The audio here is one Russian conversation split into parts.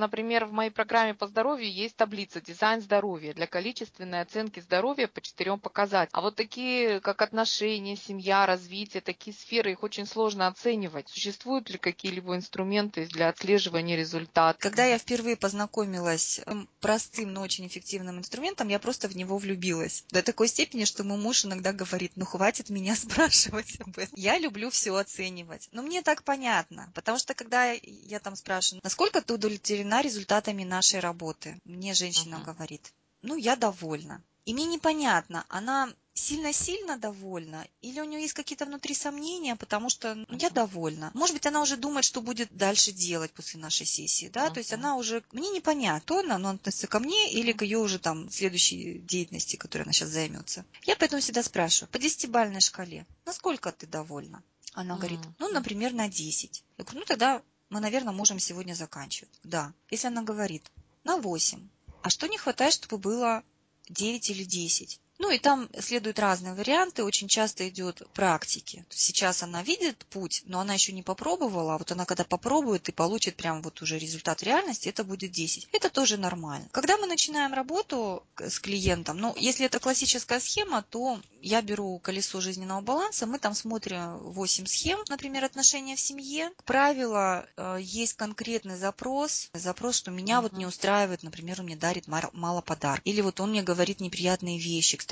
например, в моей программе по здоровью есть таблица «Дизайн здоровья» для количественной оценки здоровья по четырем показателям. А вот такие, как отношения, семья, развитие, такие сферы, их очень сложно оценивать. Существуют ли какие-либо инструменты для отслеживания результата? Когда я впервые познакомилась с простым, но очень эффективным инструментом, я просто в него влюбилась. До такой степени, что мой муж иногда говорит, ну хватит меня спрашивать об этом. Я люблю все оценивать. Но мне так понятно, потому что когда я там спрашиваю, насколько ты удовлетворена результатами нашей работы, мне женщина uh-huh. говорит, ну я довольна. И мне непонятно, она сильно-сильно довольна или у нее есть какие-то внутри сомнения, потому что ну, я довольна. Может быть, она уже думает, что будет дальше делать после нашей сессии, да, uh-huh. то есть она уже, мне непонятно, то она, она относится ко мне или к ее уже там следующей деятельности, которой она сейчас займется. Я поэтому всегда спрашиваю, по десятибальной шкале, насколько ты довольна? Она uh-huh. говорит, ну, например, на 10. Я говорю, ну, тогда мы, наверное, можем сегодня заканчивать. Да. Если она говорит, на 8. А что не хватает, чтобы было 9 или 10? Ну и там следуют разные варианты, очень часто идет практики. Сейчас она видит путь, но она еще не попробовала, а вот она когда попробует и получит прям вот уже результат реальности, это будет 10. Это тоже нормально. Когда мы начинаем работу с клиентом, ну если это классическая схема, то я беру колесо жизненного баланса, мы там смотрим 8 схем, например, отношения в семье. Как правило, э, есть конкретный запрос, запрос, что меня uh-huh. вот не устраивает, например, он мне дарит мало подарков, или вот он мне говорит неприятные вещи, кстати,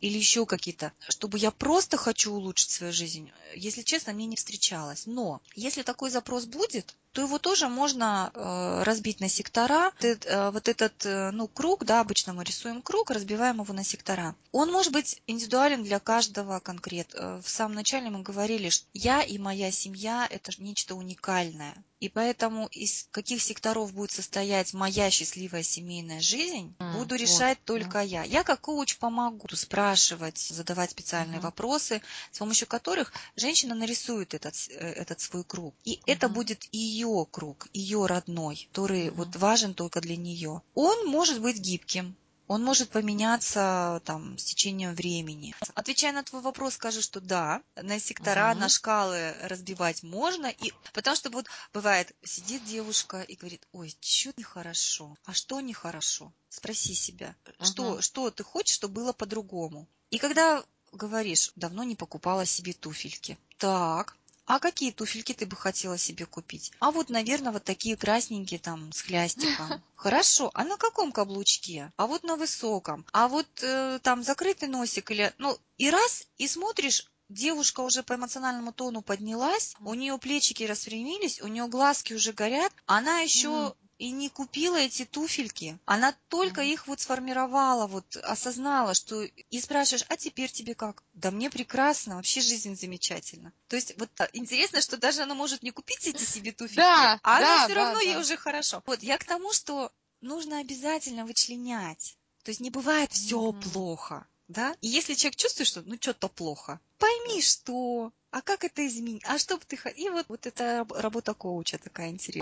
или еще какие-то, чтобы я просто хочу улучшить свою жизнь, если честно, мне не встречалось. Но если такой запрос будет, то его тоже можно э, разбить на сектора. Э, вот этот э, ну, круг, да, обычно мы рисуем круг, разбиваем его на сектора. Он может быть индивидуален для каждого конкретно. В самом начале мы говорили, что я и моя семья – это нечто уникальное. И поэтому из каких секторов будет состоять моя счастливая семейная жизнь, mm, буду решать вот, только да. я. Я как коуч помогу спрашивать, задавать специальные mm-hmm. вопросы, с помощью которых женщина нарисует этот, этот свой круг. И mm-hmm. это будет ее ее круг, ее родной, который вот важен только для нее. Он может быть гибким, он может поменяться там с течением времени. Отвечая на твой вопрос, скажу, что да, на сектора, uh-huh. на шкалы разбивать можно, и потому что вот бывает сидит девушка и говорит, ой, что нехорошо, а что нехорошо? Спроси себя, uh-huh. что что ты хочешь, чтобы было по-другому. И когда говоришь, давно не покупала себе туфельки, так, а какие туфельки ты бы хотела себе купить? А вот, наверное, вот такие красненькие там с хлястиком. Хорошо. А на каком каблучке? А вот на высоком. А вот э, там закрытый носик или... Ну, и раз, и смотришь, девушка уже по эмоциональному тону поднялась, у нее плечики распрямились, у нее глазки уже горят, она еще и не купила эти туфельки. Она только mm. их вот сформировала, вот осознала, что и спрашиваешь, а теперь тебе как? Да мне прекрасно, вообще жизнь замечательна. То есть вот интересно, что даже она может не купить эти себе туфельки, да, а да, она все да, равно да. ей уже хорошо. Вот я к тому, что нужно обязательно вычленять. То есть не бывает все mm-hmm. плохо. Да? И если человек чувствует, что ну что-то плохо, пойми, что, а как это изменить, а что бы ты хотел. И вот, вот эта работа коуча такая интересная.